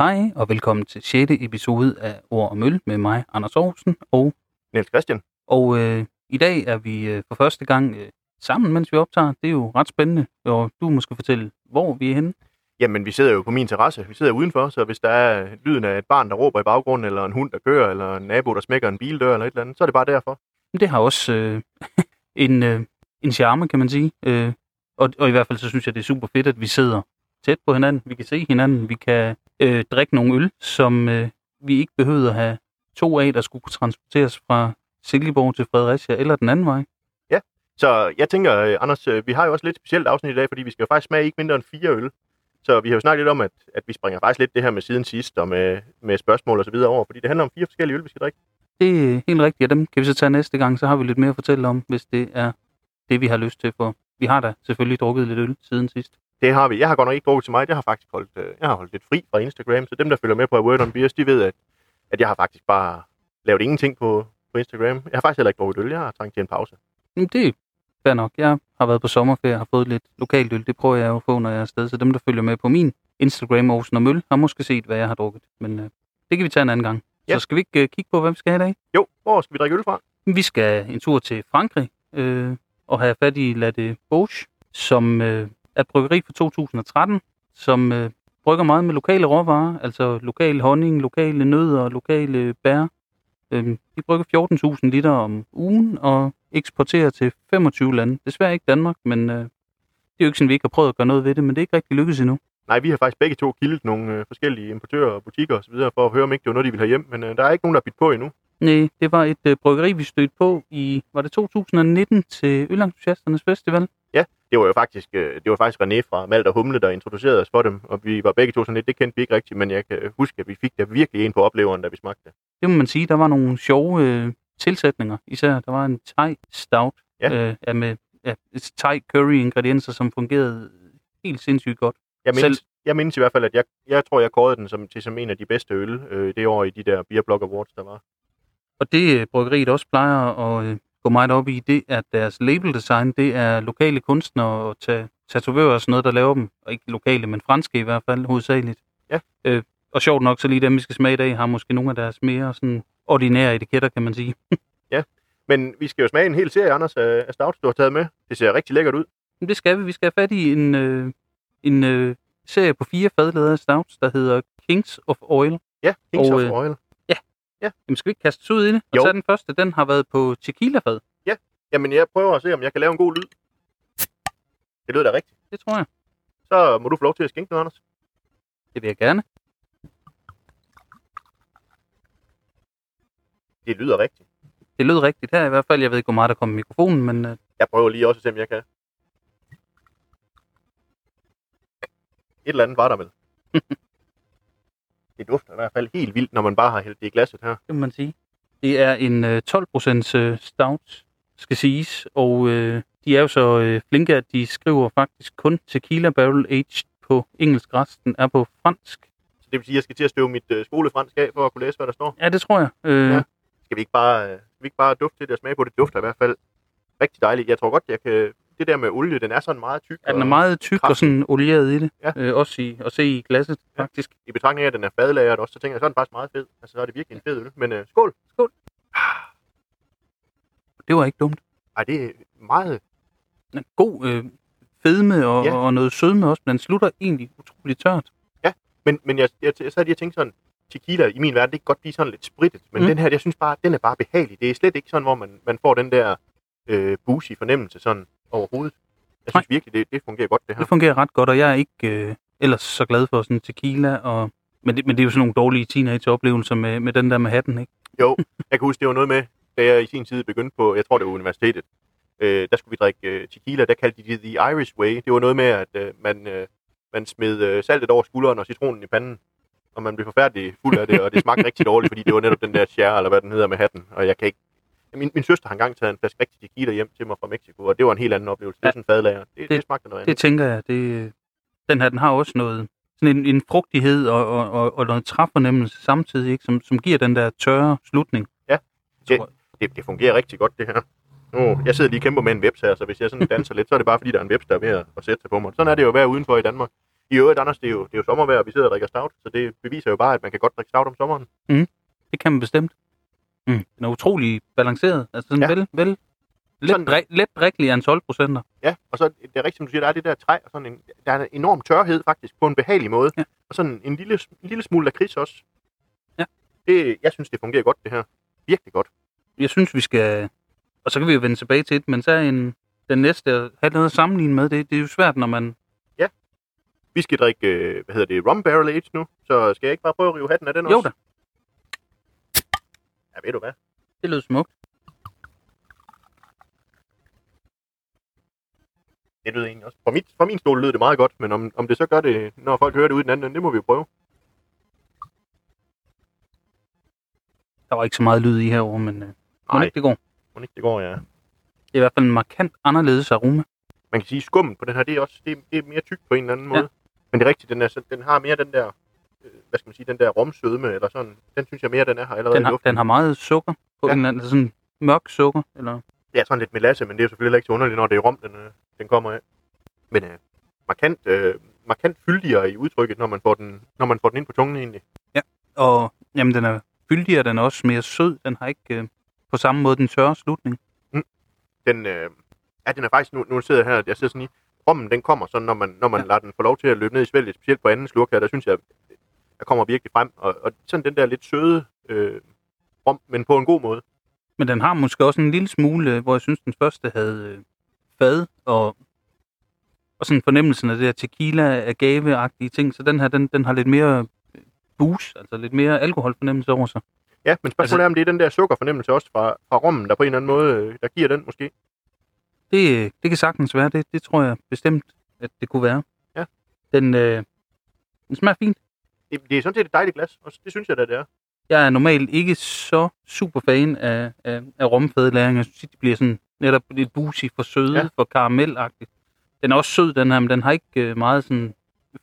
Hej og velkommen til 6. episode af Ord og Møl med mig, Anders Aarhusen. Og, Niels Christian. og øh, i dag er vi øh, for første gang øh, sammen, mens vi optager. Det er jo ret spændende, og du måske fortælle, hvor vi er henne. Jamen, vi sidder jo på min terrasse. Vi sidder udenfor, så hvis der er lyden af et barn, der råber i baggrunden, eller en hund, der kører, eller en nabo, der smækker en bildør, eller et eller andet, så er det bare derfor. Det har også øh, en, øh, en charme, kan man sige. Øh, og, og i hvert fald så synes jeg, det er super fedt, at vi sidder tæt på hinanden. Vi kan se hinanden. Vi kan øh, drikke nogle øl, som øh, vi ikke behøver at have to af, der skulle transporteres fra Silkeborg til Fredericia eller den anden vej. Så jeg tænker, øh, Anders, øh, vi har jo også lidt specielt afsnit i dag, fordi vi skal jo faktisk smage ikke mindre end fire øl. Så vi har jo snakket lidt om, at, at vi springer faktisk lidt det her med siden sidst, og med, med spørgsmål og så videre over, fordi det handler om fire forskellige øl, vi skal drikke. Det er helt rigtigt, og dem kan vi så tage næste gang, så har vi lidt mere at fortælle om, hvis det er det, vi har lyst til. For vi har da selvfølgelig drukket lidt øl siden sidst. Det har vi. Jeg har godt nok ikke drukket til mig. Jeg har faktisk holdt, øh, jeg har holdt lidt fri fra Instagram, så dem, der følger med på Word on Beers, de ved, at, at jeg har faktisk bare lavet ingenting på, på Instagram. Jeg har faktisk heller ikke drukket øl. Jeg har trængt til en pause. Men det er fair nok. Jeg har været på sommerferie og har fået lidt lokalt øl. Det prøver jeg jo at få, når jeg er afsted. Så dem, der følger med på min Instagram, Aarhusen og Møl, har måske set, hvad jeg har drukket. Men øh, det kan vi tage en anden gang. Ja. Så skal vi ikke øh, kigge på, hvad vi skal have i dag? Jo, hvor skal vi drikke øl fra? Vi skal en tur til Frankrig øh, og have fat i La de Bauche, som øh, er et bryggeri fra 2013, som øh, brygger meget med lokale råvarer, altså lokal honning, lokale nødder, lokale bær. Øh, de brygger 14.000 liter om ugen og eksporterer til 25 lande. Desværre ikke Danmark, men øh, det er jo ikke sådan, vi ikke har prøvet at gøre noget ved det, men det er ikke rigtig lykkedes endnu. Nej, vi har faktisk begge to kildet nogle øh, forskellige importører og butikker osv. for at høre, om ikke det var noget, de ville have hjem. Men øh, der er ikke nogen, der har bidt på endnu. Nej, det var et øh, bryggeri, vi stødte på i, var det 2019 til Ølentusiasternes Festival? Det var jo faktisk, øh, det var faktisk René fra Malt og Humle, der introducerede os for dem. Og vi var begge to sådan lidt, det kendte vi ikke rigtigt, men jeg kan huske, at vi fik der virkelig en på opleveren, da vi smagte det. Det må man sige, der var nogle sjove øh, tilsætninger. Især der var en thai stout Ja. øh, med ja, thai curry ingredienser, som fungerede helt sindssygt godt. Jeg Selv- mindes, jeg mindes i hvert fald, at jeg, jeg tror, jeg kårede den som, til som en af de bedste øl øh, det år i de der Beer Blog Awards, der var. Og det øh, bryggeriet også plejer at øh, gå meget op i, det er at deres label design, det er lokale kunstnere og ta- tatovører og sådan noget, der laver dem. Og ikke lokale, men franske i hvert fald, hovedsageligt. Ja. Øh, og sjovt nok, så lige dem, vi skal smage i dag, har måske nogle af deres mere sådan ordinære etiketter, kan man sige. Men vi skal jo smage en hel serie, Anders, af, af stouts, du har taget med. Det ser rigtig lækkert ud. Men det skal vi. Vi skal have fat i en, øh, en øh, serie på fire fadledere stouts, der hedder Kings of Oil. Ja, Kings Og, of øh, Oil. Jamen, skal vi ikke kaste os ud i det? Og Jo. så den første, den har været på tequila-fad. Jamen, jeg prøver at se, om jeg kan lave en god lyd. Det lyder da rigtigt. Det tror jeg. Så må du få lov til at skænke noget, Anders. Det vil jeg gerne. Det lyder rigtigt. Det lød rigtigt her i hvert fald. Jeg ved ikke, hvor meget der kommer mikrofonen, men øh, Jeg prøver lige også at se, om jeg kan. Et eller andet var der vel. det dufter i hvert fald helt vildt, når man bare har hældt det i glasset her. det må man sige. Det er en øh, 12% øh, stout, skal siges. Og øh, de er jo så øh, flinke, at de skriver faktisk kun tequila barrel aged på engelsk græs. Den er på fransk. Så det vil sige, at jeg skal til at støve mit øh, skolefransk af, for at kunne læse, hvad der står. Ja, det tror jeg. Øh, Ja. Skal vi ikke bare, øh, skal vi ikke bare dufte det og smage på det? Det dufter i hvert fald rigtig dejligt. Jeg tror godt, jeg kan... Det der med olie, den er sådan meget tyk. Ja, den er og meget tyk og kraftig. sådan olieret i det. Ja. Øh, også i, at se i glasset, Ja. faktisk. I betragtning af, at den er fadlagret også, så tænker jeg, så er den faktisk meget fed. Altså, så er det virkelig en fed øl. Men øh, skål! Det var ikke dumt. Ej, det er meget... En god øh, fedme og, Ja. ja. og noget sødme også, men den slutter egentlig utroligt tørt. Men, men jeg, jeg, jeg sad lige og tænkte sådan, tequila i min verden, det kan godt blive sådan lidt sprittet. Men mm. Den her, jeg synes bare, den er bare behagelig. Det er slet ikke sådan, hvor man, man får den der øh, boozy fornemmelse sådan overhovedet. Jeg synes virkelig, det, det fungerer godt, det her. Det fungerer ret godt, og jeg er ikke øh, ellers så glad for sådan tequila. Og, men, det, men det er jo sådan nogle dårlige teenage-oplevelser med, med den der med hatten, ikke? Jo, jeg kan huske, det var noget med, da jeg i sin tid begyndte på, jeg tror det var universitetet, øh, der skulle vi drikke øh, tequila, der kaldte de det The Irish Way. Det var noget med, at øh, man, øh, man smed øh, saltet over skulderen og citronen i panden, og man blev forfærdelig fuld af det, og det smagte rigtig dårligt, fordi det var netop den der share, eller hvad den hedder med hatten, og jeg kan ikke... Min, min søster har engang taget en flaske rigtig tequila hjem til mig fra Mexico, og det var en helt anden oplevelse. Det er Ja. sådan en fadlager. Det, det, Det- det smagte noget Det andet. tænker jeg. Det, den her, den har også noget, sådan en, en frugtighed og, og, og, og noget træfornemmelse samtidig, ikke? Som, som giver den der tørre slutning. Ja. Jeg. Det, det fungerer rigtig godt, det her. Nu, jeg sidder lige og kæmper med en veps her, så hvis jeg sådan danser lidt, så er det bare fordi, der er en veps, der er ved at, at sætte sig på mig. Sådan er det jo være udenfor i Danmark. I øvrigt, Anders, det er jo, det er jo sommervejr, og vi sidder og drikker stout, så det beviser jo bare, at man kan godt drikke stout om sommeren. Det kan man bestemt. Mm. Den er utrolig balanceret. Altså sådan Ja. ja. vel, vel let, Sådan- drik, let drikkelig af en 12 procenter. Ja, og så det er rigtigt, som du siger, der er det der træ, og sådan en, der er en enorm tørhed faktisk, på en behagelig måde. Ja. Og sådan en lille, en lille smule lakrids også. Ja. Det, jeg synes, det fungerer godt, det her. Virkelig godt. Jeg synes, vi skal... Og så kan vi jo vende tilbage til det, men så er en, den næste at have noget at sammenligne med. Det, det er jo svært, når man... Vi skal drikke, øh, hvad hedder det, rum barrel age nu, så skal jeg ikke bare prøve at rive hatten af den Jo også? da, Ja, ved du hvad? det lød smukt. Det lød egentlig også. Fra, mit, fra min stol lød det meget godt, men om, om det så gør det, når folk hører det ud i den anden det må vi jo prøve. Der var ikke så meget lyd i herovre, men øh, Nej. ikke det går. Må ikke det går, ja. Det er i hvert fald en markant anderledes aroma. Man kan sige, skummen på den her, det er også det, er- det er mere tyk på en eller anden måde. Ja. Men det er rigtigt, den, er, så- den har mere den der, hvad skal man sige, den der romsødme, eller sådan. Den synes jeg mere, den er her allerede Den i har, luften. den har meget sukker på Ja. ja. en eller anden, sådan mørk sukker. Eller... Er sådan lidt melasse, men det er selvfølgelig ikke så underligt, når det er rom, den, øh, den kommer af. Men øh, markant, øh, markant fyldigere i udtrykket, når man, får den, når man får den ind på tungen egentlig. Og jamen, den er fyldig, og den er også mere sød. Den har ikke øh, på samme måde den tørre slutning. Den, øh, ja, den er faktisk, nu, nu sidder jeg her, jeg sidder sådan i, rommen den kommer sådan, når man, når man ja. Ja. lader den få lov til at løbe ned i svælget, specielt på anden slurk her, der synes jeg, der kommer virkelig frem. Og, og sådan den der lidt søde øh, rom, men på en god måde. Men den har måske også en lille smule, hvor jeg synes, den første havde øh, fad og, og sådan fornemmelsen af det der tequila, agave-agtige ting. Så den her, den, den har lidt mere øh, boost, altså lidt mere alkoholfornemmelse over sig. Ja, men spørgsmålet altså, er, om det er den der sukkerfornemmelse også fra, fra rommen, der på en eller anden måde, øh, der giver den måske. Det, øh, det kan sagtens være, det, det tror jeg bestemt, at det kunne være. Ja. Den, øh, den smager fint. Det, det er sådan set et dejligt glas, og det synes jeg da, det er. Jeg er normalt ikke så super fan af, af, af romfædelæring. Jeg synes, de bliver sådan netop lidt boozy for søde, Ja. for karamelagtigt. Den er også sød, den her, men den har ikke øh, meget sådan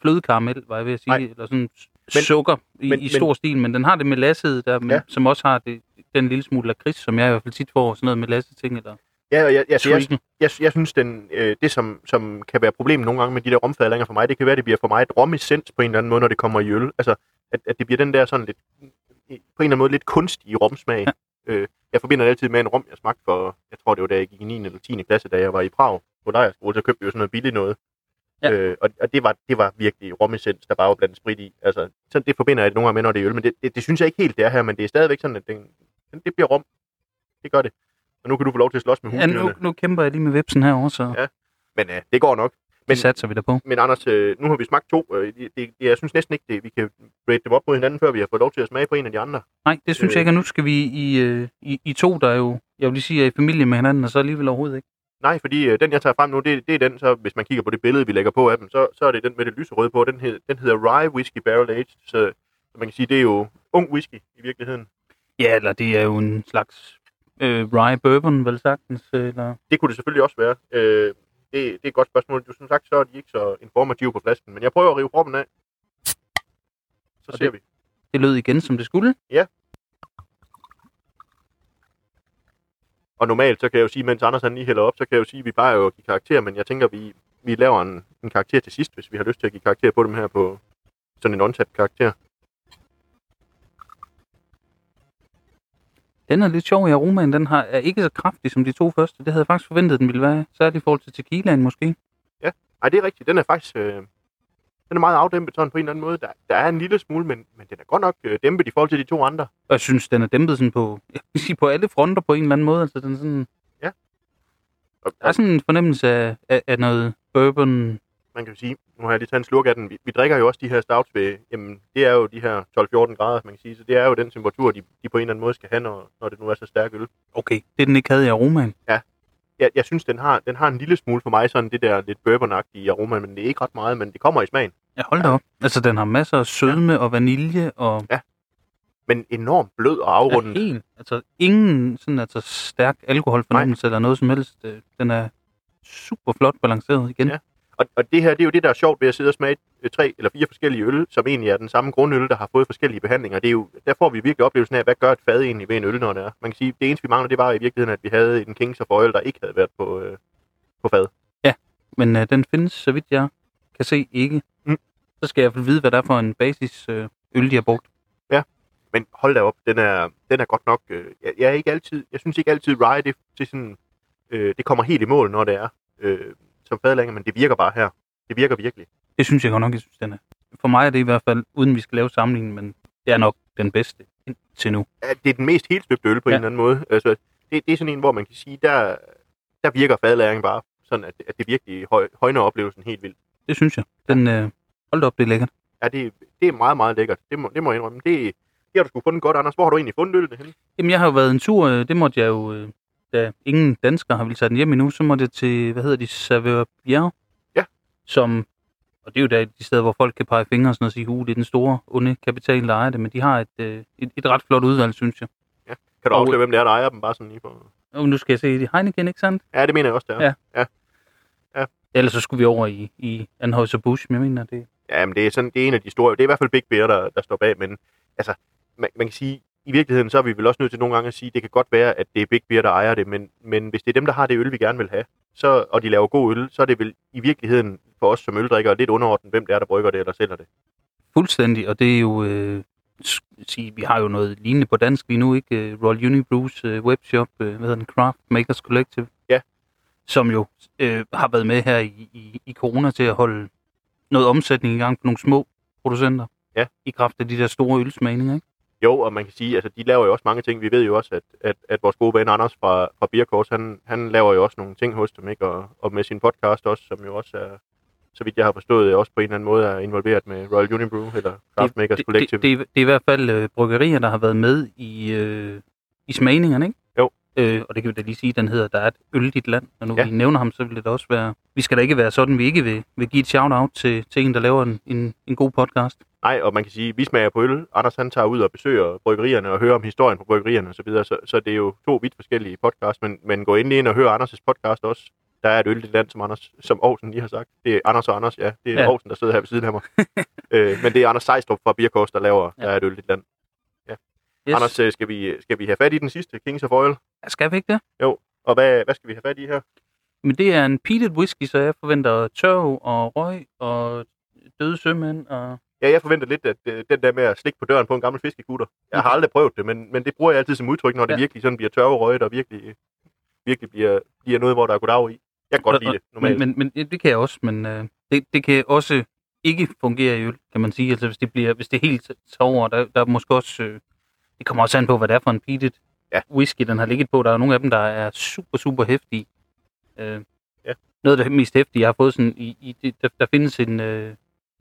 flødekaramel, var jeg ved at sige, Nej. eller sådan Men- men, sukker i, men- i stor stil, men den har det med lasset, der, men, Ja. som også har det, den lille smule lakrids, som jeg i hvert fald tit får, sådan noget med lasset ting, eller Ja, jeg, jeg, jeg, tweaken. jeg, jeg synes, den, øh, det som, som kan være problemet nogle gange med de der romfadlinger for mig, det kan være, at det bliver for mig et romessens på en eller anden måde, når det kommer i øl. Altså, at, at det bliver den der sådan lidt, på en eller anden måde lidt kunstige romsmag. Ja. Øh, jeg forbinder det altid med en rom, jeg smagte for, jeg tror det var da jeg gik i 9. eller 10. klasse, da jeg var i Prag på lejrskole, så købte vi jo sådan noget billigt noget. Ja. Øh, og og det, var, det var virkelig romessens, der bare var blandt sprit i. Altså, sådan, det forbinder jeg nogle gange med, når det er øl, men det, det, det, synes jeg ikke helt, det er her, men det er stadigvæk sådan, at den, det bliver rom. Det gør det. Og nu kan du få lov til at slås med Ja, husdyrene. nu, nu kæmper jeg lige med vipsen herovre, så Ja. ja. Men øh, det går nok. Men- det satser vi der på. Men Anders, øh, nu har vi smagt to. Øh, det, det, jeg synes næsten ikke, det, vi kan rate dem op mod hinanden, før vi har fået lov til at smage på en af de andre. Nej, det synes Øh. jeg ikke, og nu skal vi i, øh, i, i to, der er jo, jeg vil lige sige, er i familie med hinanden, og så alligevel overhovedet ikke. Nej, fordi øh, den, jeg tager frem nu, det, det er den, så hvis man kigger på det billede, vi lægger på af dem, så, så er det den med det lyserøde på. Den, hed, den hedder Rye Whiskey Barrel Aged, så, så man kan sige, det er jo ung whisky i virkeligheden. Ja, eller det er jo en slags øh, rye bourbon, vel sagtens, eller... Det kunne det selvfølgelig også være. Øh, det, det er et godt spørgsmål. Du, som sagt, så er de ikke så informative på flasken, men jeg prøver at rive proppen af. Så Og ser det- vi. Det lød igen, som det skulle. Og normalt, så kan jeg jo sige, mens Anders han lige hælder op, så kan jeg jo sige, at vi plejer jo give karakter, men jeg tænker, vi, vi laver en, en karakter til sidst, hvis vi har lyst til at give karakter på dem her på sådan en untapped karakter. Den er lidt sjov i aromaen. Den har, er ikke så kraftig som de to første. Det havde jeg faktisk forventet, den ville være. Særligt i forhold til tequilaen måske. Nej, det er rigtigt. Den er faktisk øh, den er meget afdæmpet sådan på en eller anden måde. Der, der er en lille smule, men, men den er godt nok øh, dæmpet i forhold til de to andre. Og jeg synes, den er dæmpet sådan på, jeg vil sige, på alle fronter på en eller anden måde. Altså, den er sådan, Og, der er sådan en fornemmelse af, af, af noget bourbon. Man kan sige, nu har jeg lige taget en slurk af den. Vi, vi drikker jo også de her stouts ved, jamen, det er jo de her 12-14 grader, man kan sige. Så det er jo den temperatur, de, de på en eller anden måde skal have, når, når det nu er så stærk øl. Okay, det den ikke havde i aromaen. Jeg, jeg synes, den har, den har en lille smule for mig, sådan det der lidt bourbonagtige aroma, men det er ikke ret meget, men det kommer i smagen. Ja, hold da op. Altså, den har masser af sødme ja. og vanilje og Men enormt blød og afrundet. Ja, helt. Altså, ingen sådan altså, stærk alkoholfornemmelse eller noget som helst. Øh, Den er super flot balanceret igen. Ja. Og, og det her, det er jo det, der er sjovt ved at sidde og smage øh, tre eller fire forskellige øl, som egentlig er den samme grundøl, der har fået forskellige behandlinger. Det er jo, der får vi virkelig oplevelsen af, hvad gør et fad egentlig ved en øl, når det er. Man kan sige, det eneste, vi mangler, det var i virkeligheden, at vi havde en Kings of Oil, der ikke havde været på, øh, på fad. Men øh, den findes, så vidt jeg kan se, ikke. Mm. så skal jeg i hvert fald vide, hvad det er for en basis øh, øl, de har brugt. Men hold da op, den er, den er godt nok... Øh, jeg, jeg, er ikke altid, jeg synes ikke altid, Rye, det, det, sådan, øh, det kommer helt i mål, når det er øh, som fadlanger, men det virker bare her. Det virker virkelig. Det synes jeg godt nok, jeg synes, den er. For mig er det i hvert fald, uden vi skal lave sammenligning, men det er nok den bedste indtil nu. Ja, Det er den mest helstøbte øl på ja. En eller anden måde. Altså, det, det er sådan en, hvor man kan sige, der, der virker fadlæring bare sådan, at, at det virkelig høj, højner oplevelsen helt vildt. Det synes jeg. Den, øh, hold op, det er lækkert. Ja, det, det er meget, meget lækkert. Det må, det må jeg indrømme. Det, det har du sgu fundet godt, Anders. Hvor har du egentlig fundet ølene henne? Jamen, jeg har jo været en tur, øh, det måtte jeg jo, øh, da ingen danskere har ville tage den hjem endnu, så måtte jeg til, hvad hedder de, Saveur Bjerre? Ja. Som, og det er jo der de steder, hvor folk kan pege fingre og sådan og sige, uh, det er den store, onde kapital, der ejer det, men de har et, øh, et, et ret flot udvalg, synes jeg. Kan du Og- afsløre, hvem det er, der ejer dem? Bare sådan lige på... Og nu skal jeg se, det Heineken, ikke sandt? Ja, det mener jeg også, det er. Ja. ja. Ellers så skulle vi over i, i Anheuser Busch, men jeg mener, det Ja, men det er, sådan, det er en af de store. Det er i hvert fald Big Bear, der, der står bag, men altså, man, man kan sige, i virkeligheden, så er vi vel også nødt til nogle gange at sige, det kan godt være, at det er Big Bear, der ejer det, men, men hvis det er dem, der har det øl, vi gerne vil have, så, og de laver god øl, så er det vel i virkeligheden for os som øldrikkere lidt underordnet, hvem det er, der brygger det eller sælger det. fuldstændig, og det er jo, øh, sige, vi har jo noget lignende på dansk lige nu, ikke? Øh, Royal Unibrews øh, webshop, øh, hvad hedder den, Craft Makers Collective. Ja. Som jo øh, har været med her i, i, i corona til at holde noget omsætning i gang på nogle små producenter. Ja. I kraft af de der store ølsmagninger, ikke? Jo, og man kan sige, altså de laver jo også mange ting. Vi ved jo også, at, at, at vores gode ven Anders fra, fra Beercourse, han, han laver jo også nogle ting hos dem, ikke? Og, og med sin podcast også, som jo også er, så vidt jeg har forstået, også på en eller anden måde er involveret med Royal Unibrew eller Craftmakers det, Collective. det, det, er, det er i hvert fald øh, bryggerier, der har været med i, øh, i smagningerne, ikke? Øh, og det kan vi da lige sige, den hedder, der er et øl i dit land. Når nu Ja. vi nævner ham, så vil det da også være... Vi skal da ikke være sådan, vi ikke vil, vil give et shout-out til, til en, der laver en, en, en god podcast. Nej, og man kan sige, vi smager på øl. Anders han tager ud og besøger bryggerierne og hører om historien på bryggerierne osv., så, videre. så, så det er jo to vidt forskellige podcasts, men, men gå endelig ind og hør Anders' podcast også. Der er et øl i land, som, Anders, som Aarhusen lige har sagt. Det er Anders og Anders, ja. Det er ja. Aarhusen, der sidder her ved siden af mig. øh, men det er Anders Sejstrup fra Beercourse, der laver, Ja. der er et øl i land. Yes. Anders, øh, skal vi, skal vi have fat i den sidste, Kings of Oil? Skal vi ikke det? Og hvad, hvad skal vi have fat i her? Men det er en peated whisky, så jeg forventer tørv og røg og døde sømænd. Og... Ja, jeg forventer lidt, at øh, den der med at slikke på døren på en gammel fiskekutter. Jeg har aldrig prøvet det, men, men det bruger jeg altid som udtryk, når det Ja. virkelig sådan bliver tørverøget og virkelig, virkelig bliver, bliver noget, hvor der er goddag i. Jeg kan godt Og- lide det, Men, normalt. men, men det kan jeg også, men øh, det, det kan også ikke fungere i øl, kan man sige. Altså hvis det, bliver, hvis det er helt tager over, der, der er måske også... Øh, det kommer også an på, hvad det er for en peated Ja. whisky, den har ligget på. Der er nogle af dem, der er super, super hæftige. Øh, Ja. Noget af det mest hæftige, jeg har fået sådan... I, i, det- der, der findes en... Øh,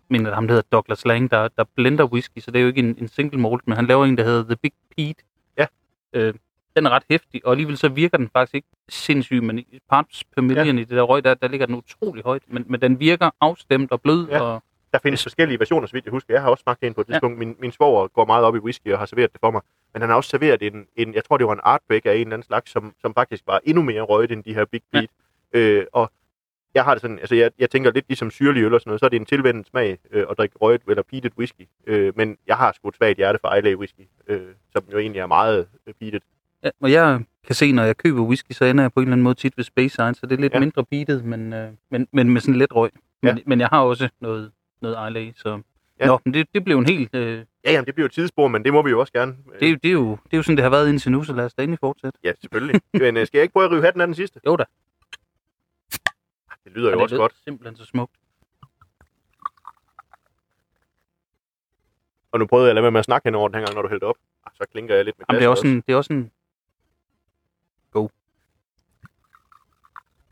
mener, ham der hedder Douglas Lang, der, der blender whisky, så det er jo ikke en, en single malt, men han laver en, der hedder The Big Pete. Ja. Øh, den er ret hæftig, og alligevel så virker den faktisk ikke sindssygt, men i parts per million ja. i det der røg, der, der ligger den utrolig højt, men, men den virker afstemt og blød, Ja. og Der findes forskellige versioner, så vidt jeg husker. Jeg har også smagt en på et Ja. tidspunkt. Min, min svoger går meget op i whisky og har serveret det for mig. Men han har også serveret en, en jeg tror det var en artback af en eller anden slags, som, som faktisk var endnu mere røget end de her Big Ja. Beat. Øh, og jeg har det sådan, altså jeg, jeg tænker lidt ligesom syrlig øl og sådan noget, så er det en tilvendet smag øh, at drikke røget eller peated whisky. Øh, men jeg har sgu et svagt hjerte for Islay whisky, øh, som jo egentlig er meget øh, peated. Ja, og jeg kan se, når jeg køber whisky, så ender jeg på en eller anden måde tit ved Space Science, så det er lidt Ja. ja. mindre beatet, men, øh, men, men med sådan lidt røg. Men, Ja. men jeg har også noget, noget Islay, så... Ja. Ja. Nå, men det, det blev en helt... Øh, Ja, jamen, det bliver jo et tidsspor, men det må vi jo også gerne. Øh, det, er jo- det, er jo, det er jo sådan, det har været indtil nu, så lad os da endelig fortsætte. Ja, selvfølgelig. men øh, skal jeg ikke prøve at rive hatten af den sidste? Jo da. Det lyder jo Og det også godt. simpelthen så smukt. Og nu prøvede jeg at lade være med at snakke henover den her gang, når du hældte op. Ah, Så klinker jeg lidt med Jamen, det er glasset også en, det er også en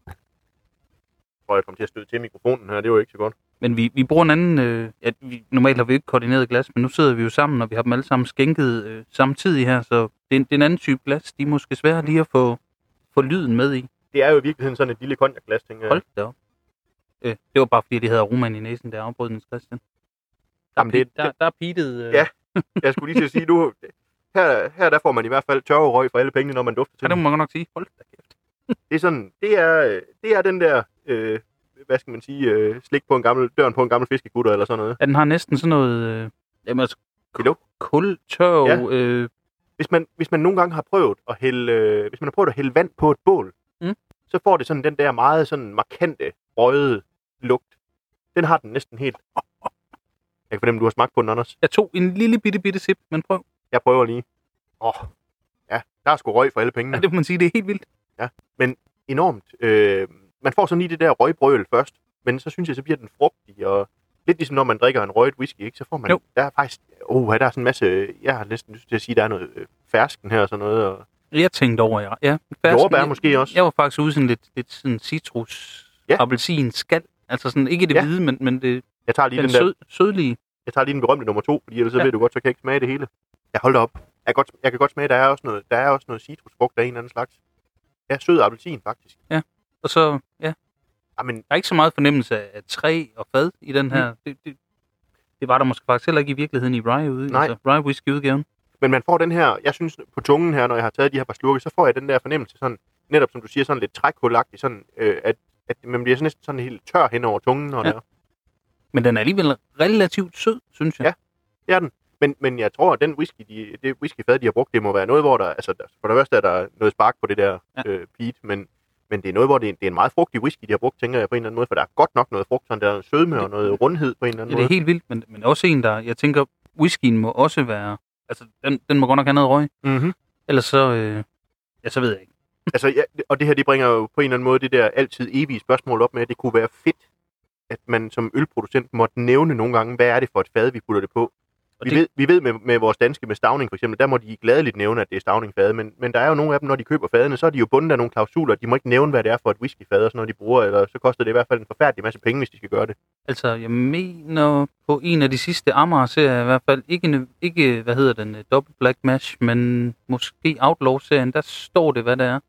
Jeg tror, jeg kom til at støde til mikrofonen her. Det var ikke så godt. Men vi, vi bruger en anden... Øh, ja, vi, normalt har vi ikke koordineret glas, men nu sidder vi jo sammen, og vi har dem alle sammen skænket øh, samtidig her, så det er, en, det er en anden type glas. De er måske svære lige at få, få lyden med i. Det er jo i virkeligheden sådan et lille konjakglas, tænker jeg. Hold da op. Øh, det var bare fordi, det hedder roman i næsen, der afbrød den Christian. Der, Jamen, det- der, der er pittet... Øh, Ja. Jeg skulle lige til at sige, nu, her, her der får man i hvert fald tørre røg for alle pengene, når man dufter til ja, det må man godt nok sige. Hold da kæft. Det er sådan, det er, det er den der, øh, hvad skal man sige, øh, slik på en gammel, døren på en gammel fiskekutter eller sådan noget. Ja, den har næsten sådan noget... Øh, jamen, altså, Kilo. kul, tørv, Ja. ja. øh, Hvis man, hvis man nogle gange har prøvet at hælde, øh, hvis man har prøvet at hælde vand på et bål, Mm. så får det sådan den der meget sådan markante, røde lugt. Den har den næsten helt. Jeg kan fornemme, du har smagt på den, Anders. Jeg tog en lille bitte, bitte sip, men prøv. Jeg prøver lige. Åh, oh, ja, der er sgu røg for alle pengene. Ja, det må man sige, det er helt vildt. Enormt. Øh, man får sådan lige det der røgbrøl først, men så synes jeg, så bliver den frugtig, og lidt ligesom når man drikker en røget whisky, ikke? så får man, Jo. der er faktisk, oh, der er sådan en masse, jeg har næsten lyst til at sige, der er noget øh, fersken her og sådan noget, og Jeg tænkte over, ja. ja fersken- jordbær måske også. Jeg var faktisk ude sådan lidt, lidt sådan citrus, Ja. ja. appelsin, skal. Altså sådan, ikke det Ja. hvide, men, men det, Jeg tager lige den den, der, sød, sødlige. jeg tager lige den berømte nummer to, fordi ellers så Ja. ved du godt, så kan jeg ikke smage det hele. Jeg holder op. Jeg kan, godt, jeg kan godt smage, der er også noget, der er også noget citrusfrugt af en eller anden slags. Ja, sød appelsin faktisk. Og så, ja, Jamen, der er ikke så meget fornemmelse af træ og fad i den her. Mm. Det, det, det, var der måske faktisk heller ikke i virkeligheden i rye ude. Nej. Altså rye whisky udgaven. Men man får den her, jeg synes på tungen her, når jeg har taget de her par slurke, så får jeg den der fornemmelse sådan, netop som du siger, sådan lidt trækhulagtig, sådan, øh, at, at man bliver sådan næsten sådan helt tør hen over tungen, når Ja. der. Men den er alligevel relativt sød, synes jeg. Ja. Det er den. Men, men jeg tror, at den whisky, de, det whiskyfad, de har brugt, det må være noget, hvor der, altså for det første er der noget spark på det der ja. øh, peat, men, men det er noget, hvor det er, det er en meget frugtig whisky, de har brugt, tænker jeg på en eller anden måde, for der er godt nok noget frugt, sådan der er noget sødme og noget rundhed på en eller anden Ja, det er måde. helt vildt, men, men også en, der, jeg tænker, whiskyen må også være, altså den, den må godt nok have noget røg. Mm-hmm. Ellers så, øh, ja, så ved jeg ikke. Altså, ja, og det her, det bringer jo på en eller anden måde det der altid evige spørgsmål op med, at det kunne være fedt, at man som ølproducent måtte nævne nogle gange, hvad er det for et fad, vi putter det på. Vi, det, ved, vi ved med, med vores danske med stavning for eksempel, der må de gladeligt nævne, at det er stavningfad, men, men der er jo nogle af dem, når de køber fadene, så er de jo bundet af nogle klausuler, de må ikke nævne, hvad det er for et whiskyfad og sådan noget, de bruger, eller så koster det i hvert fald en forfærdelig masse penge, hvis de skal gøre det. Altså, jeg mener på en af de sidste Amager-serier i hvert fald, ikke, ikke hvad hedder den, Double Black Mash, men måske Outlaw-serien, der står det, hvad det er.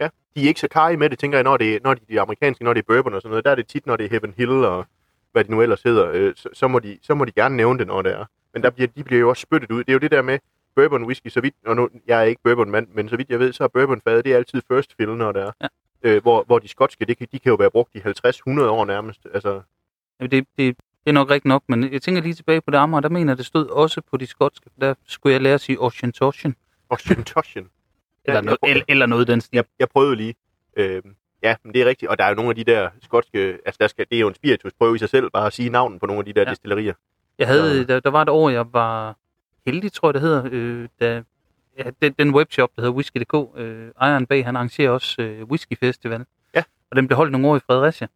Ja, de er ikke så karige med det, tænker jeg, når det, når de, de amerikanske, når det er bourbon og sådan noget, der er det tit, når det er Heaven Hill og hvad de nu ellers hedder, øh, så, så, må de, så må de gerne nævne det, når det er. Men der bliver, de bliver jo også spyttet ud. Det er jo det der med bourbon whisky, så vidt, og nu, jeg er ikke bourbon mand, men så vidt jeg ved, så er bourbon fadet, det er altid first fill, når det er. Ja. Øh, hvor, hvor de skotske, det kan, de kan jo være brugt i 50-100 år nærmest. Altså, Jamen, Det, det, det er nok rigtigt nok, men jeg tænker lige tilbage på det Amager, der mener jeg, det stod også på de skotske, der skulle jeg lære at sige Ocean Toshen, og Toshin. eller, noget, eller, eller noget den stil. jeg, jeg prøvede lige. Øh, ja, men det er rigtigt. Og der er jo nogle af de der skotske... Altså, der skal, det er jo en spiritusprøve i sig selv, bare at sige navnet på nogle af de der Ja. ja. destillerier. Jeg havde, Så- der, der var et år, jeg var heldig, tror jeg det hedder, øh, da ja, den, den webshop, der hedder Whisky.dk, øh, ejeren bag, han arrangerer også øh, Whisky Festival. Ja. Og den blev holdt nogle år i Fredericia.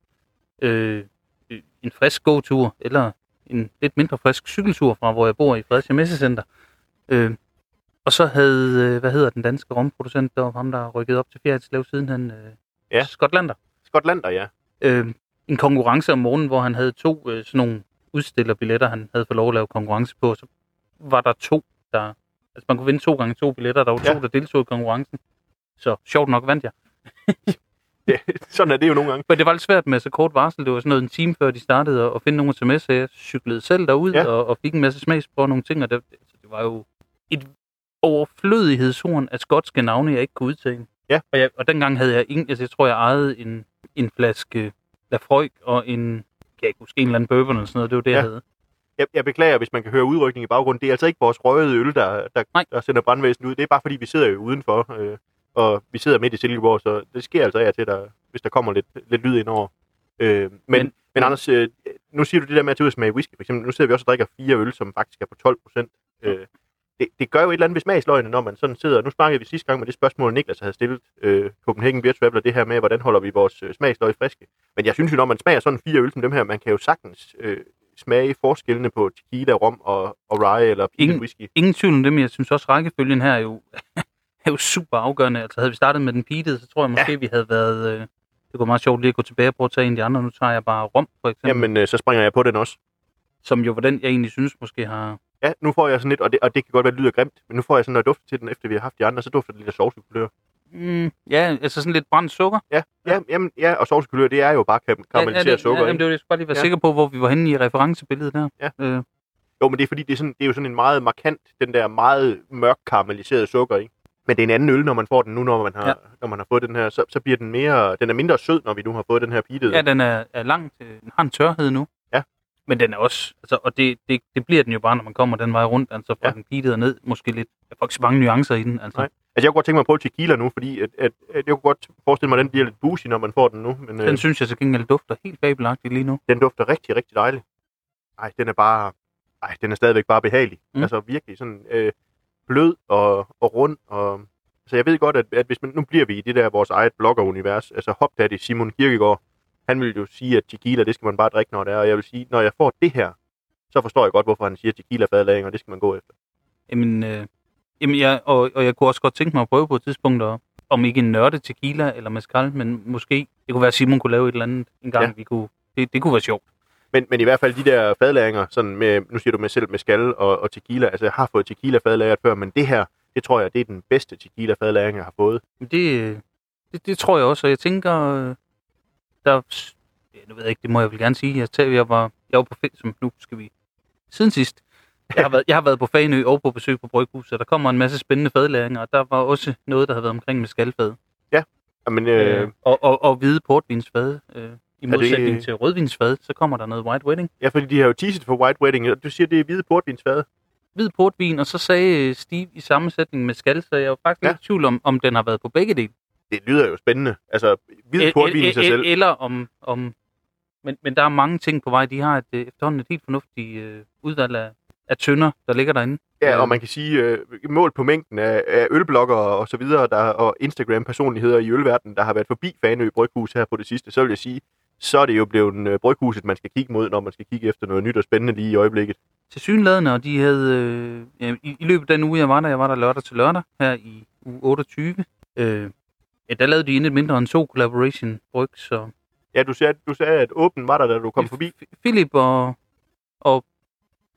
Øh, øh, en frisk gåtur, eller en lidt mindre frisk cykeltur fra, hvor jeg bor i Fredericia Messecenter. Øh, og så havde, øh, hvad hedder den danske romproducent, der var ham, der rykkede op til Fjerdslev siden han, øh, Ja. Skotlander Skotlander, ja. øh, en konkurrence om morgenen, hvor han havde to øh, sådan nogle udstillerbilletter, han havde fået lov at lave konkurrence på. Så var der to, der... Altså man kunne vinde to gange to billetter, der var Ja. to, der deltog i konkurrencen. Så sjovt nok vandt jeg. ja. Sådan er det jo nogle gange. Men det var lidt svært med så kort varsel. Det var sådan noget en time før de startede at, finde nogle sms, så jeg cyklede selv derud Ja. og, og fik en masse smags på nogle ting. Og det, altså, det var jo et overflødighedshorn af skotske navne, jeg ikke kunne udtale. Ja. Og, jeg, og dengang havde jeg ingen, altså jeg tror, jeg ejede en, en flaske Lafroig og en, jeg ikke huske, en eller anden bourbon eller sådan noget. Det var det, Ja. jeg havde. Jeg, jeg beklager, hvis man kan høre udrykning i baggrunden. Det er altså ikke vores røgede øl, der, der, Nej. der sender brandvæsen ud. Det er bare fordi, vi sidder jo udenfor. Øh, og vi sidder midt i Silkeborg, så det sker altså af til, der, hvis der kommer lidt, lidt lyd ind over. Øh, men, men, Men- men Anders, øh, nu siger du det der med at tage ud og smage whisky. For eksempel, nu sidder vi også og drikker fire øl, som faktisk er på 12 procent. Øh, det, det gør jo et eller andet ved smagsløgene, når man sådan sidder. Nu snakkede vi sidste gang med det spørgsmål, Niklas havde stillet øh, Copenhagen Beer Traveler, det her med, hvordan holder vi vores øh, smagsløg friske. Men jeg synes jo, når man smager sådan fire øl som dem her, man kan jo sagtens øh, smage forskellene på tequila, rom og, og rye eller Ingen- whisky. Ingen tvivl om det, men jeg synes også, rækkefølgen her er jo, er jo super afgørende. Altså havde vi startet med den peated, så tror jeg måske, ja. vi havde været... Øh, det være meget sjovt lige at gå tilbage og prøve at tage en af de andre. Nu tager jeg bare rom, for eksempel. Jamen, øh, så springer jeg på den også. som jo var den, jeg egentlig synes måske har... Ja, nu får jeg sådan lidt, og det, og det kan godt være, det lyder grimt, men nu får jeg sådan noget duft til den, efter vi har haft de andre, så dufter det lidt af sovsekulør. Mm, ja, altså sådan lidt brændt sukker. Ja, ja, jamen, ja og sovsekulør, det er jo bare karamelliseret ja, det, sukker, ja, ikke? jamen, det var jeg bare lige være Ja. ja. sikker på, hvor vi var henne i referencebilledet der. Ja. Øh, Jo, men det er fordi, det er, sådan, det er jo sådan en meget markant, den der meget mørk karamelliserede sukker, ikke? Men det er en anden øl, når man får den nu, når man har, ja. Ja. når man har fået den her, så, så bliver den mere, den er mindre sød, når vi nu har fået den her peated. ja, den er, er langt, øh, den har en tørhed nu. Men den er også, altså, og det, det, det bliver den jo bare, når man kommer den vej rundt, altså fra Ja. den og ned, måske lidt, der er faktisk mange nuancer i den, altså. Nej. Altså, jeg kunne godt tænke mig at prøve tequila nu, fordi at, at, at jeg kunne godt forestille mig, at den bliver lidt boozy, når man får den nu. Men øh, Den synes jeg så gengæld dufter helt fabelagtigt lige nu. den dufter rigtig, rigtig dejligt. Nej, den er bare... ej, den er stadigvæk bare behagelig. Mm. Altså virkelig sådan øh, blød og, og rund. Og, så jeg ved godt, at, at hvis man, nu bliver vi i det der vores eget bloggerunivers, altså Hop Daddy Simon Kirkegaard, han vil jo sige, at tequila, det skal man bare drikke, når det er. Og jeg vil sige, når jeg får det her, så forstår jeg godt, hvorfor han siger tequila fadlæring, og det skal man gå efter. Jamen, øh, jamen jeg, og, og jeg kunne også godt tænke mig at prøve på et tidspunkt, at, om ikke en nørde tequila eller mezcal, men måske, det kunne være, at Simon kunne lave et eller andet en gang, ja. Vi kunne, det, det kunne være sjovt. Men, men i hvert fald de der fadlæringer, sådan med, nu siger du med selv med skal og, og tequila, altså jeg har fået tequila fadlæret før, men det her, det tror jeg, det er den bedste tequila fadlæring, jeg har fået. Det, øh, det, det tror jeg også, og jeg tænker, øh, der, ja, nu ved jeg ikke, det må jeg vel gerne sige, jeg, tager, jeg var, jeg var på ferie, som nu skal vi, siden sidst, jeg har været, jeg har været på Faneø og på besøg på Bryghuset, og der kommer en masse spændende fadlæringer, og der var også noget, der havde været omkring med skalfad. Jamen, øh, Øh, og, og, og hvide portvinsfad. Øh, I det- modsætning til rødvinsfad, så kommer der noget white wedding. ja, fordi de har jo teaset for White Wedding, og du siger, det er hvide portvinsfade. Hvid portvin, og så sagde øh, Steve i sammensætning med skal, så jeg var faktisk Ja. i tvivl om, om den har været på begge dele. Det lyder jo spændende. Altså, hvid portvin i sig selv. Eller om... om men, men der er mange ting på vej. De har et, øh, efterhånden et helt fornuftigt øh, udvalg af, af tønder, der ligger derinde. Ja, Øh, og man kan sige, øh, mål på mængden af, af ølbloggere og så videre, der, og Instagram-personligheder i ølverdenen, der har været forbi Fanø Bryghus her på det sidste, så vil jeg sige, så er det jo blevet øh, Bryghuset, man skal kigge mod, når man skal kigge efter noget nyt og spændende lige i øjeblikket. til synlædende, og de havde øh, ja, i, i løbet af den uge, jeg var der, jeg var der lørdag til lørdag, her i uge 28, øh, ja, der lavede de intet mindre end to collaboration bryg, så Ja, du sagde, du sagde at åben var der, da du kom forbi. F- Philip og, og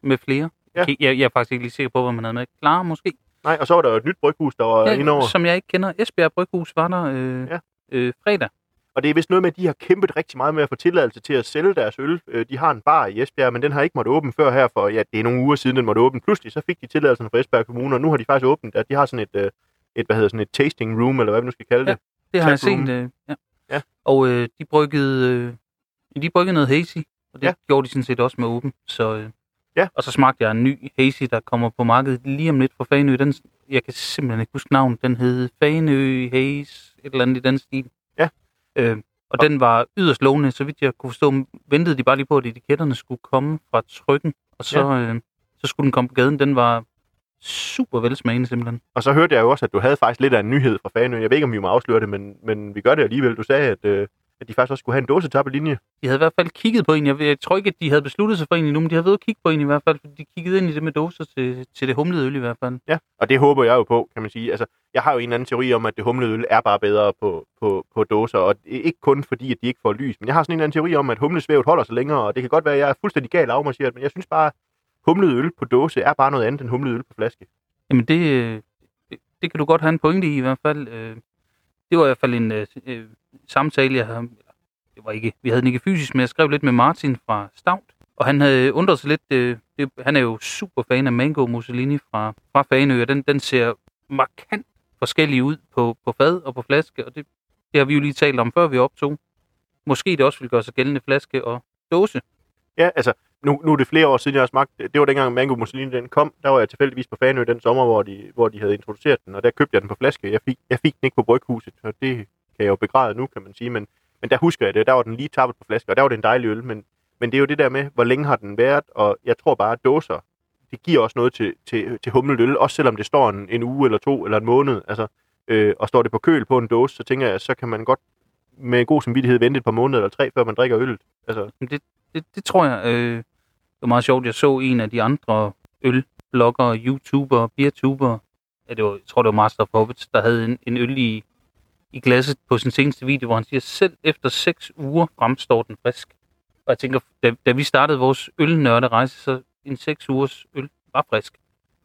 med flere. Ja. Jeg, jeg er faktisk ikke lige sikker på, hvad man havde med. Klar måske? Nej, og så var der jo et nyt bryghus, der var ja, indover. som jeg ikke kender. Esbjerg Bryghus var der øh, Ja. øh, fredag. Og det er vist noget med, at de har kæmpet rigtig meget med at få tilladelse til at sælge deres øl. Øh, De har en bar i Esbjerg, men den har ikke måttet åbne før her for, ja, det er nogle uger siden, den måtte åbne. Pludselig så fik de tilladelsen fra Esbjerg Kommune, og nu har de faktisk åbnet, at de har sådan et, øh, et hvad hedder sådan et tasting room, eller hvad vi nu skal kalde det. Det har jeg Taproom. set. Øh, ja. Ja. Og øh, de bryggede, øh, de bryggede noget hazy, og det Ja. gjorde de sådan set også med åben. Så, øh, Ja. Og så smagte jeg en ny hazy, der kommer på markedet lige om lidt fra Faneø. Den, jeg kan simpelthen ikke huske navnet. Den hed Faneø Haze, et eller andet i den stil. Ja. Øh, og den var yderst lovende, så vidt jeg kunne forstå, ventede de bare lige på, at etiketterne skulle komme fra trykken, og så, ja. øh, så skulle den komme på gaden. Den var super velsmagende simpelthen. Og så hørte jeg jo også, at du havde faktisk lidt af en nyhed fra Fanø. Jeg ved ikke, om vi må afsløre det, men, men vi gør det alligevel. Du sagde, at, øh, at de faktisk også skulle have en dåsetappelinje. De havde i hvert fald kigget på en. Jeg, jeg tror ikke, at de havde besluttet sig for en endnu, men de havde ved at kigge på en i hvert fald, fordi de kiggede ind i det med dåser til, til det humlede øl i hvert fald. Ja, og det håber jeg jo på, kan man sige. Altså, jeg har jo en eller anden teori om, at det humlede øl er bare bedre på, på, på dåser, og ikke kun fordi, at de ikke får lys, men jeg har sådan en eller anden teori om, at humlesvævet holder sig længere, og det kan godt være, at jeg er fuldstændig galt afmarcheret, men jeg synes bare, humlet øl på dåse er bare noget andet end humlet øl på flaske. Jamen det, øh, det, kan du godt have en pointe i i hvert fald. Øh, Det var i hvert fald en øh, øh, samtale, jeg havde, det var ikke, vi havde den ikke fysisk, men jeg skrev lidt med Martin fra Stavt, og han havde undret sig lidt, øh, det, han er jo super fan af Mango Mussolini fra, fra Fanø, og den, den ser markant forskellig ud på, på fad og på flaske, og det, det har vi jo lige talt om, før vi optog. Måske det også vil gøre sig gældende flaske og dåse. Ja, altså, nu, nu er det flere år siden, jeg har smagt det. Det var dengang Mango Mussolini den kom. Der var jeg tilfældigvis på Fanø den sommer, hvor de, hvor de havde introduceret den, og der købte jeg den på flaske. Jeg fik, jeg fik den ikke på bryghuset, og det kan jeg jo begræde nu, kan man sige. Men, men der husker jeg det. Der var den lige tappet på flaske, og der var det en dejlig øl. Men, men det er jo det der med, hvor længe har den været, og jeg tror bare, at dåser, det giver også noget til, til, til humlet øl, også selvom det står en, en uge eller to eller en måned. Altså, øh, og står det på køl på en dåse, så tænker jeg, så kan man godt med god samvittighed vente et par måneder eller tre, før man drikker øllet. Altså, Det, det, det tror jeg, øh, det var meget sjovt. Jeg så en af de andre ølbloggere, YouTubere, beertubere, ja, det var, jeg tror det var Master of Puppets, der havde en, en øl i, i glasset på sin seneste video, hvor han siger, selv efter 6 uger fremstår den frisk. Og jeg tænker, da, da vi startede vores ølnørderejse, så en 6 ugers øl var frisk.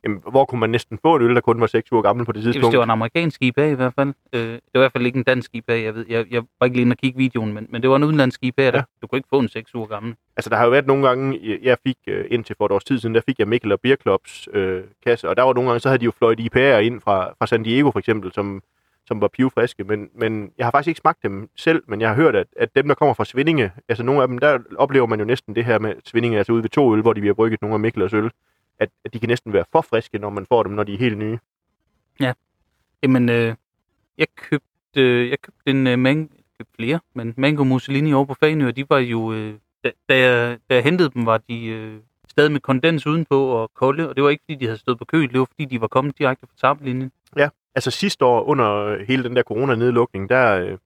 Jamen, hvor kunne man næsten få en øl, der kun var 6 uger gammel på det Hvis tidspunkt? det var en amerikansk IPA i hvert fald. Øh, det var i hvert fald ikke en dansk IPA, jeg ved. Jeg, jeg var ikke lige inde og kigge videoen, men, men det var en udenlandsk IPA, der Ja. du kunne ikke få en 6 uger gammel. Altså, der har jo været nogle gange, jeg- fik øh, indtil for et års tid siden, der fik jeg Mikkel og Beer Clubs øh, kasse, og der var nogle gange, så havde de jo fløjet IPA'er ind fra, fra San Diego for eksempel, som, som var pivfriske, men, men jeg har faktisk ikke smagt dem selv, men jeg har hørt, at, at dem, der kommer fra Svindinge, altså nogle af dem, der oplever man jo næsten det her med Svindinge, altså ude ved to øl, hvor de har brygget nogle af Mikkels øl, at, at de kan næsten være for friske, når man får dem, når de er helt nye. Jamen, øh, jeg købte, øh, jeg købte en øh, man, købte flere, men Mango Mussolini over på Fanø, og de var jo, øh, da, da, jeg, da jeg hentede dem, var de øh, stadig med kondens udenpå og kolde, og det var ikke, fordi de havde stået på køl, det var, fordi de var kommet direkte fra tablinjen. Altså sidste år, under hele den der corona-nedlukning, der, øh,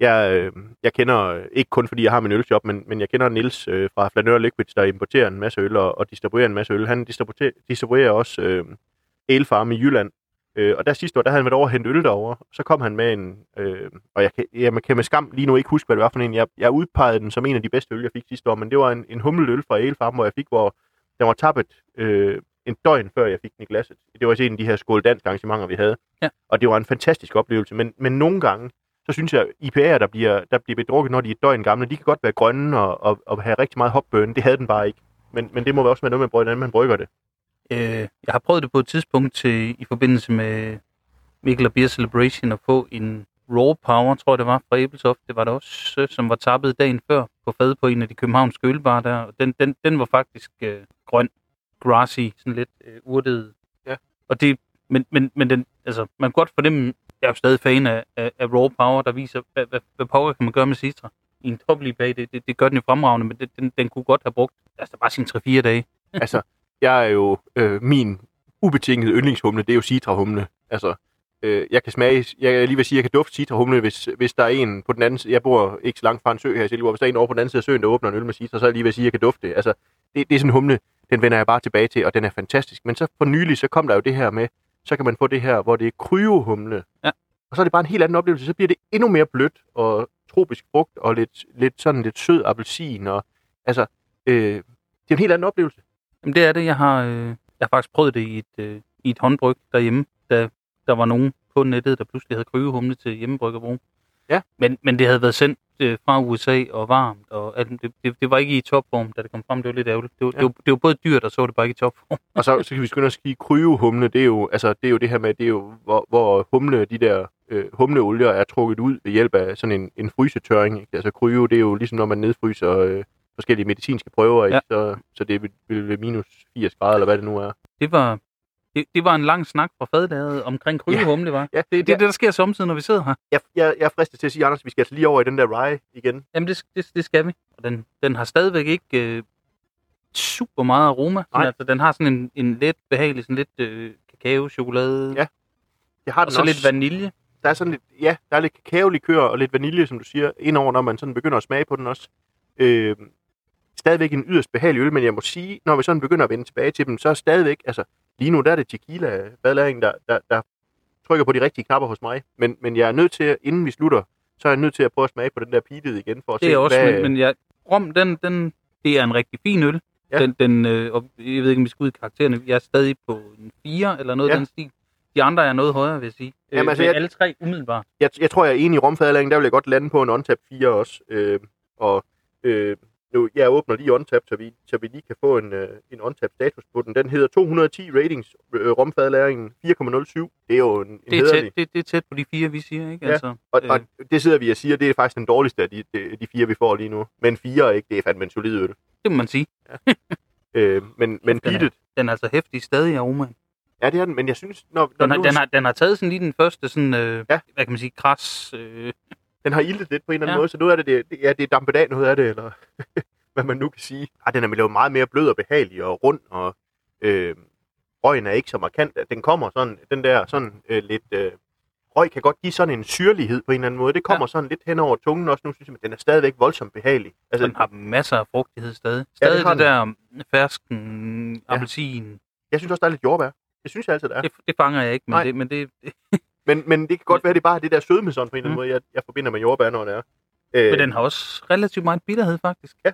jeg, øh, jeg kender, øh, ikke kun fordi jeg har min ølshop, men, men jeg kender Nils øh, fra Flaneur Liquids, der importerer en masse øl og, og distribuerer en masse øl. Han distribuerer, distribuerer også øh, Ale Farm i Jylland. Øh, og der sidste år, der havde han været over og hente øl derovre. Så kom han med en, øh, og jeg kan, jeg kan med skam lige nu ikke huske, hvad det var for en. Jeg, jeg udpegede den som en af de bedste øl, jeg fik sidste år, men det var en, en hummeløl fra Ale Farm, hvor jeg fik, hvor den var tappet øh, en døgn før jeg fik den i glasset. Det var også en af de her skål dansk arrangementer, vi havde. Ja. Og det var en fantastisk oplevelse, men, men nogle gange, så synes jeg, IPA'er, der bliver, der bliver bedrukket, når de er døgn gamle, de kan godt være grønne og, og, og have rigtig meget hopbøn. Det havde den bare ikke. Men, men det må også være noget med, hvordan man brygger det. Øh, jeg har prøvet det på et tidspunkt til, i forbindelse med Mikkel og Beer Celebration at få en Raw Power, tror jeg det var, fra Ebeltoft. Det var det også, øh, som var tappet dagen før på fad på en af de københavnske ølbarer der. Og den, den, den var faktisk øh, grøn, grassy, sådan lidt øh, urtet. Ja. Og det, men, men, men den, altså, man kan godt fornemme, jeg er jo stadig fan af, af, af Raw Power, der viser, hvad, hvad, hvad power kan man gøre med Citra. I en toppelig bag, det, det, det, gør den jo fremragende, men det, den, den kunne godt have brugt, altså bare sine 3-4 dage. altså, jeg er jo, øh, min ubetingede yndlingshumle, det er jo Citra-humle. Altså, øh, jeg kan smage, jeg er lige vil sige, jeg kan dufte Citra-humle, hvis, hvis der er en på den anden side, jeg bor ikke så langt fra en sø her i Silkeborg, hvis der er en over på den anden side af søen, der åbner en øl med citra, så er jeg lige ved at sige, jeg kan dufte det. Altså, det, det er sådan en humle, den vender jeg bare tilbage til, og den er fantastisk. Men så for nylig, så kom der jo det her med, så kan man få det her, hvor det er kryohumle. Ja. Og så er det bare en helt anden oplevelse. Så bliver det endnu mere blødt og tropisk frugt og lidt, lidt sådan lidt sød appelsin. Og, altså, øh, det er en helt anden oplevelse. Jamen det er det, jeg har, øh, jeg har faktisk prøvet det i et, øh, i et håndbryg derhjemme, da der var nogen på nettet, der pludselig havde krøvehumle til hjemmebryggerbrug. Ja. Men, men det havde været sendt øh, fra USA og varmt, og alt, det, det, det, var ikke i topform, da det kom frem. Det var lidt ærgerligt. Det var, Ja. det var, det var både dyrt, og så var det bare ikke i topform. Og så, så kan vi skynde os sige, kryohumle, det er jo, altså, det er jo det her med, det er jo, hvor, hvor humle, de der øh, humleolier er trukket ud ved hjælp af sådan en, en frysetørring. Ikke? Altså kryo, det er jo ligesom, når man nedfryser øh, forskellige medicinske prøver, ikke? Så, så det vil, ved minus 80 grader, eller hvad det nu er. Det var, det, det var en lang snak fra fadlaget omkring krydderhumle, var. Ja, Det, det er det, der sker samtidig, når vi sidder her. Jeg, jeg, jeg er fristet til at sige, Anders, vi skal altså lige over i den der rye igen. Jamen, det, det, det skal vi. Og den, den har stadigvæk ikke øh, super meget aroma. Nej. Altså, den har sådan en, en let behagelig, sådan lidt øh, kakao, chokolade, Ja, Jeg har og den så også, lidt vanilje. der er sådan lidt, ja, der er lidt kakaolikør og lidt vanilje, som du siger, indover, når man sådan begynder at smage på den også. Øh, stadigvæk en yderst behagelig øl, men jeg må sige, når vi sådan begynder at vende tilbage til dem, så er stadigvæk, altså lige nu der er det tequila badlæring, der, der, der trykker på de rigtige knapper hos mig. Men, men jeg er nødt til, inden vi slutter, så er jeg nødt til at prøve at smage på den der pitede igen, for at Det se, er også, hvad... men, men ja, rom, den, den, det er en rigtig fin øl. Ja. Den, den, øh, og jeg ved ikke, om vi skal ud i karaktererne. Jeg er stadig på en 4 eller noget Ja. af den stil. De andre er noget højere, vil jeg sige. Jamen, altså, øh, jeg- Alle tre umiddelbart. jeg, jeg tror, jeg er enig i romfadlæringen, der vil jeg godt lande på en on 4 også. Øh, og øh, nu, jeg åbner lige on så vi, så vi lige kan få en, øh, en on status på den. Den hedder 210 ratings, øh, romfadlæringen 4,07. Det er jo en, en Det er, tæt, det, det er tæt på de fire, vi siger, ikke? Ja, Altså, Og, øh, og det sidder vi og siger, det er faktisk den dårligste af de, de, de fire, vi får lige nu. Men fire ikke, det er fandme en solid øl. det må man sige. Øh, men men Den er- Den er altså hæftig stadig aromaen. ja det er den, men jeg synes, når, når Den har, nu, den, har, den har taget sådan lige den første, sådan, øh, Ja. hvad kan man sige, kras. Øh, den har iltet lidt på en eller anden Ja. måde, så nu er det, det, ja, det er dampet af noget af det, eller hvad man nu kan sige. Ej, den er lavet meget mere blød og behagelig og rund, og øh, røgen er ikke så markant. Den kommer sådan, den der sådan øh, lidt... Øh, røg kan godt give sådan en syrlighed på en eller anden måde. Det kommer ja. sådan lidt hen over tungen også nu, synes jeg, men den er stadigvæk voldsomt behagelig. Altså, den har masser af frugtighed stadig. Ja, det Stadig har det, der mm, fersken, Ja. appelsin. jeg synes også, der er lidt jordbær. Det synes jeg altid, der er. Det, det fanger jeg ikke, men Nej. det, men det, Men, men det kan godt være, det er bare det der sødme sådan på en eller anden Mm. måde, jeg, jeg forbinder med jordbær, når det er. Øh, men den har også relativt meget bitterhed, faktisk. det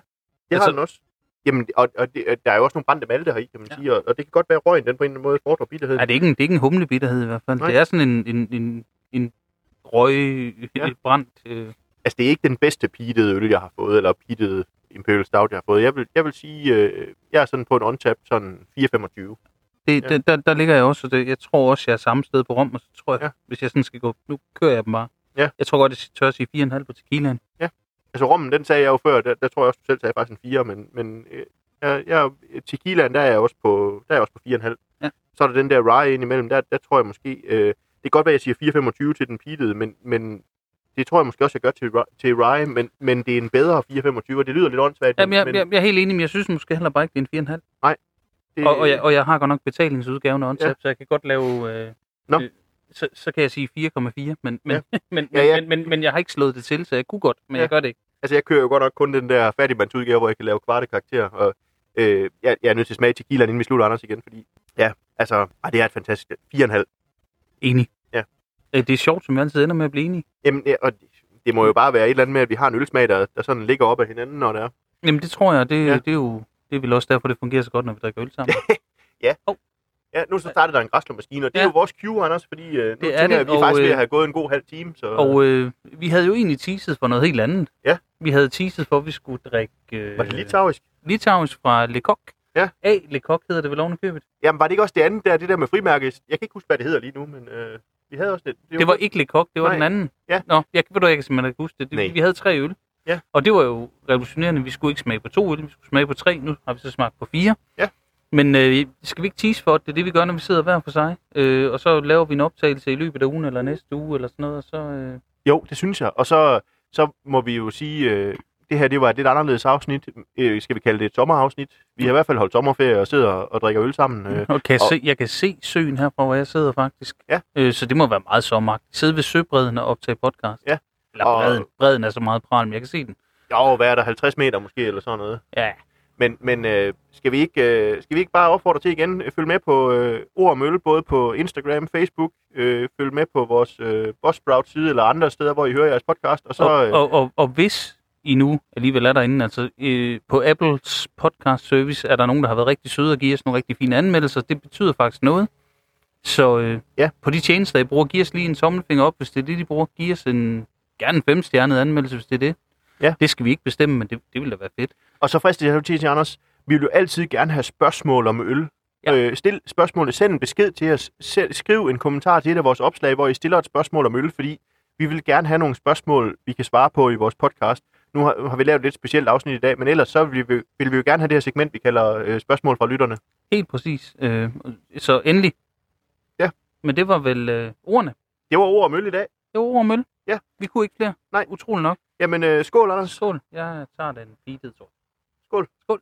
har altså- den også. Jamen, og, og det, der er jo også nogle brændte malte her i, kan man Ja. ja. sige, og, og det kan godt være, at røgen den på en eller anden måde fordrer bitterhed. Ja, det er ikke en, det er ikke en humlebitterhed i hvert fald. Nej. Det er sådan en, en, en, en røg, Ja. ja. brændt... Øh, Altså, det er ikke den bedste pitede øl, jeg har fået, eller pitede Imperial Stout, jeg har fået. Jeg vil, jeg vil sige, øh, jeg er sådan på en on-tap, sådan 4,25. Det, Ja. ja. der, der, ligger jeg også, og det, jeg tror også, jeg er samme sted på Rom, og så tror jeg, Ja. ja. hvis jeg sådan skal gå, nu kører jeg dem bare. Ja. Jeg tror godt, jeg tør sige 4,5 på tequilaen. Altså, rommen, den sagde jeg jo før, der, der tror jeg også, du selv sagde faktisk en 4, men, men øh, jeg, jeg, tequilaen, der er jeg også på, der er jeg også på 4,5. Ja. Så er der den der rye ind imellem, der, der tror jeg måske, øh, det kan godt være, at jeg siger 4,25 til den pitede, men, men det tror jeg måske også, jeg gør til, til Rye, men, men det er en bedre 425, og det lyder lidt åndssvagt. Jamen, jeg, men, jeg, jeg er helt enig, men jeg synes måske heller bare ikke, det er en 4,5. Det, Og, og, jeg, og jeg har godt nok betalingsudgaven OnTap, Ja. så jeg kan godt lave... Øh, Nå. øh, så, så kan jeg sige 4,4, men, men, Ja. men, men, Ja, ja. Men, men, men jeg har ikke slået det til, så jeg kunne godt, men Ja. jeg gør det ikke. Altså, jeg kører jo godt nok kun den der fattigmandsudgave, hvor jeg kan lave kvarte karakterer, og øh, jeg, jeg er nødt til at smage tequilaen, inden vi slutter Anders igen, fordi, ja, altså, ej, det er et fantastisk, 4,5. Enig. Ja. Øh, Det er sjovt, som vi altid ender med at blive enige. Jamen, ja, og det, må jo bare være et eller andet med, at vi har en ølsmag, der, der sådan ligger op af hinanden, når det er. Jamen, det tror jeg, det, ja. det er jo... Det er vel også derfor, det fungerer så godt, når vi drikker øl sammen. Ja, nu så startede der en græslåmaskine, og det ja. er Ja. jo vores cue, Anders, fordi øh, nu Det tænker er jeg, det, at vi og, faktisk ved øh, at have gået en god halv time, så... Og øh, vi havde jo egentlig teaset for noget helt andet. Ja. Vi havde teaset for, at vi skulle drikke... Øh, var det litauisk? Litauisk fra Le Coq. Ja. A. Le Coq hedder det vel oven i købet. Jamen, var det ikke også det andet der, det der med frimærkes? Jeg kan ikke huske, hvad det hedder lige nu, men øh, vi havde også det. Det var ikke Le Coq, det var Nej. den anden. Ja. Nå, jeg, ved du, jeg kan simpelthen ikke huske det. Det vi havde tre øl. Ja. Og det var jo revolutionerende. Vi skulle ikke smage på to øl, vi skulle smage på tre. Nu har vi så smagt på fire. Ja. Men øh, skal vi ikke tease for, at det er det, vi gør, når vi sidder hver for sig? Øh, og så laver vi en optagelse i løbet af ugen eller næste uge eller sådan noget, og så... Øh, Jo, det synes jeg. Og så, så må vi jo sige, øh, det her det var et lidt anderledes afsnit. Øh, skal vi kalde det et sommerafsnit? Vi har i hvert fald holdt sommerferie og sidder og drikker øl sammen. Øh, Og kan jeg, og- se, jeg kan se søen her fra, hvor jeg sidder faktisk. Ja. Øh, så det må være meget sommeragtigt. Sidde ved søbredden og optage podcast. Ja. Eller Og- bredden. Bredden er så meget pral, men jeg kan se den. jo, hvad er der, 50 meter måske, eller sådan noget. Ja. Men, men øh, skal, vi ikke, øh, skal vi ikke bare opfordre til igen? øh, Følg med på øh, Ord og Mølle, både på Instagram, Facebook. Øh, følg med på vores øh, Buzzsprout side, eller andre steder, hvor I hører jeres podcast. Og så, Og, øh, og, og, og hvis I nu alligevel er derinde, altså øh, på Apples podcast service er der nogen, der har været rigtig søde og giver os nogle rigtig fine anmeldelser. Det betyder faktisk noget. Så øh, Ja. på de tjenester, I bruger, giv os lige en tommelfinger op, hvis det er det, de bruger. Giv os en, gerne en femstjernet anmeldelse, hvis det er det. Ja. Det skal vi ikke bestemme, men det, det vil da være fedt. Og så fristes jeg til Anders, vi vil jo altid gerne have spørgsmål om øl. Ja. Øh, stil spørgsmålet, send en besked til os, selv, skriv en kommentar til et af vores opslag, hvor I stiller et spørgsmål om øl, fordi vi vil gerne have nogle spørgsmål, vi kan svare på i vores podcast. Nu har, har vi lavet et lidt specielt afsnit i dag, men ellers så vil vi, vil vi jo gerne have det her segment, vi kalder øh, spørgsmål fra lytterne. Helt præcis. Øh, så endelig. Ja. Men det var vel øh, ordene. Det var ord om øl i dag. Det var ord om øl. Ja. Vi kunne ikke flere. Nej. Utrolig nok. Jamen, øh, skål, Anders. Skål. Jeg tager den tror jeg. Skål. Skål.